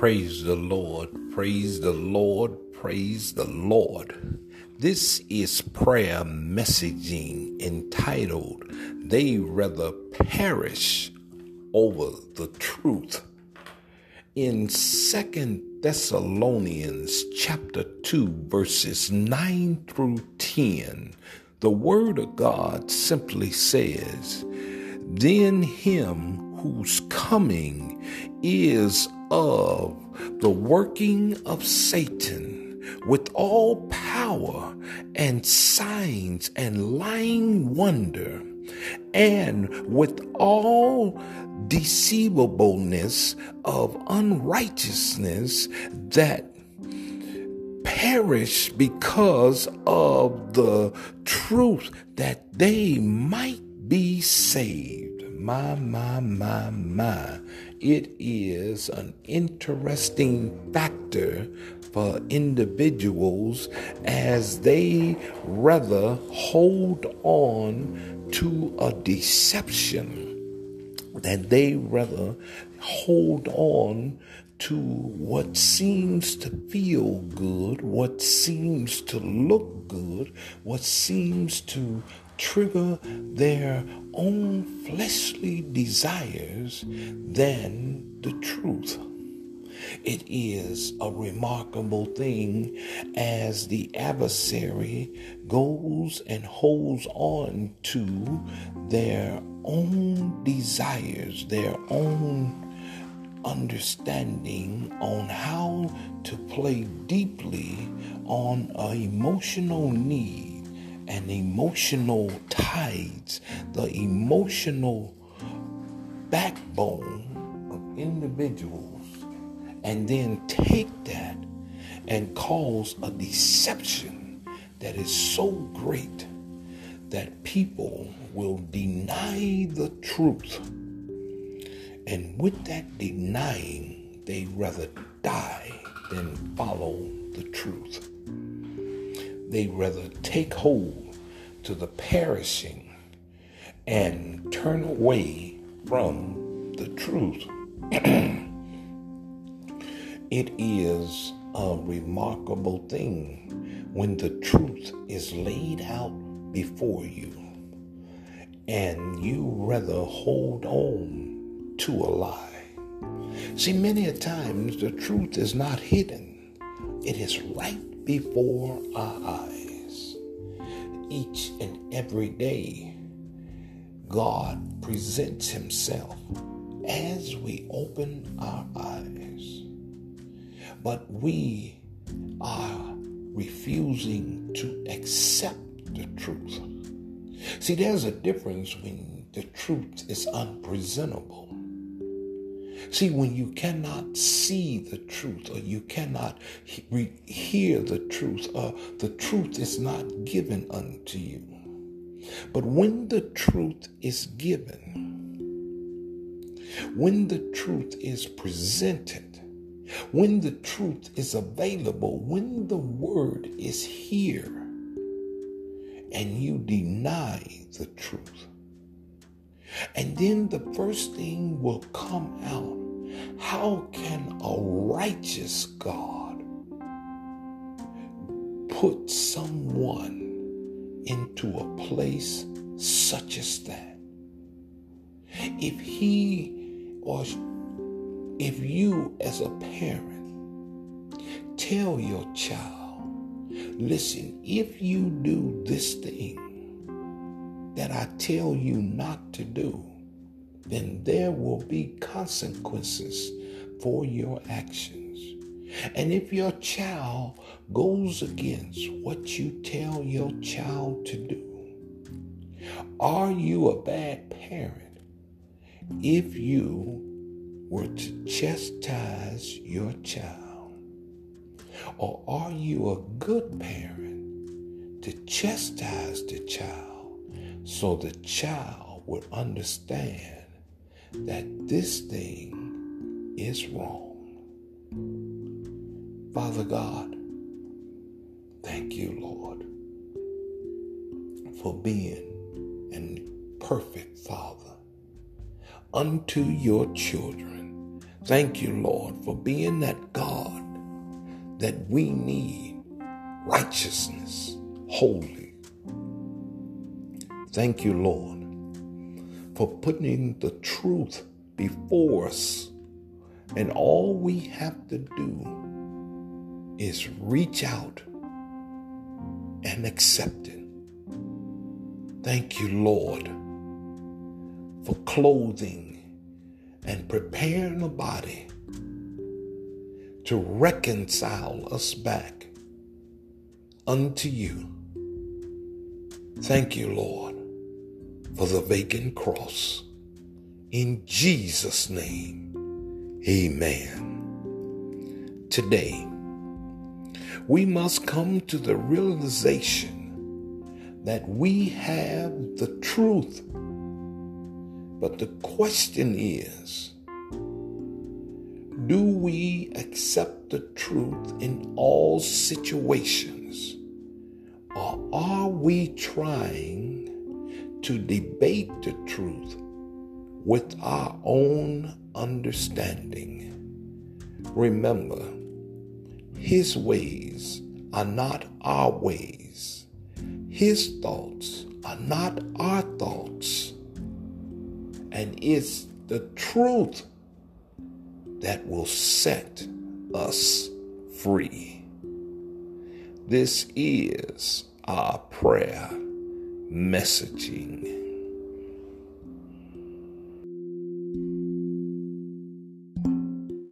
Praise the Lord, praise the Lord, praise the Lord. This is prayer messaging entitled, They Rather Perish Over the Truth. In Second Thessalonians chapter 2, verses 9 through 10, the Word of God simply says, Then him whose coming is of the working of Satan with all power and signs and lying wonder and with all deceivableness of unrighteousness that perish because of the truth that they might be saved. My, my, my, my. It is an interesting factor for individuals as they rather hold on to a deception that they rather hold on to what seems to feel good, what seems to look good, what seems to trigger their own fleshly desires than the truth. It is a remarkable thing as the adversary goes and holds on to their own desires, their own understanding on how to play deeply on an emotional need and emotional tides, the emotional backbone of individuals, and then take that and cause a deception that is so great that people will deny the truth. And with that denying, they rather die than follow the truth. They rather take hold to the perishing and turn away from the truth. it is a remarkable thing when the truth is laid out before you and you rather hold on to a lie. See, many a times the truth is not hidden, it is right before our eyes. Each and every day, God presents Himself as we open our eyes. But we are refusing to accept the truth. See, there's a difference when the truth is unpresentable See, when you cannot see the truth or you cannot he- hear the truth or the truth is not given unto you. But when the truth is given, when the truth is presented, when the truth is available, when the word is here, and you deny the truth, and then the first thing will come out how can a righteous God put someone into a place such as that? If he or if you as a parent tell your child, listen, if you do this thing, that I tell you not to do, then there will be consequences for your actions. And if your child goes against what you tell your child to do, are you a bad parent if you were to chastise your child? Or are you a good parent to chastise the child? So the child would understand that this thing is wrong. Father God, thank you, Lord, for being a perfect Father unto your children Thank you, Lord, for being that God that we need righteousness, holy. Thank you, Lord, for putting the truth before us. And all we have to do is reach out and accept it. Thank you, Lord, for clothing and preparing the body to reconcile us back unto you. Thank you, Lord, for the vacant cross. In Jesus' name, amen. Today, we must come to the realization that we have the truth but the question is do we accept the truth in all situations? Or are we trying to debate the truth with our own understanding? Remember, His ways are not our ways, His thoughts are not our thoughts and it's the truth that will set us free. This is our prayer messaging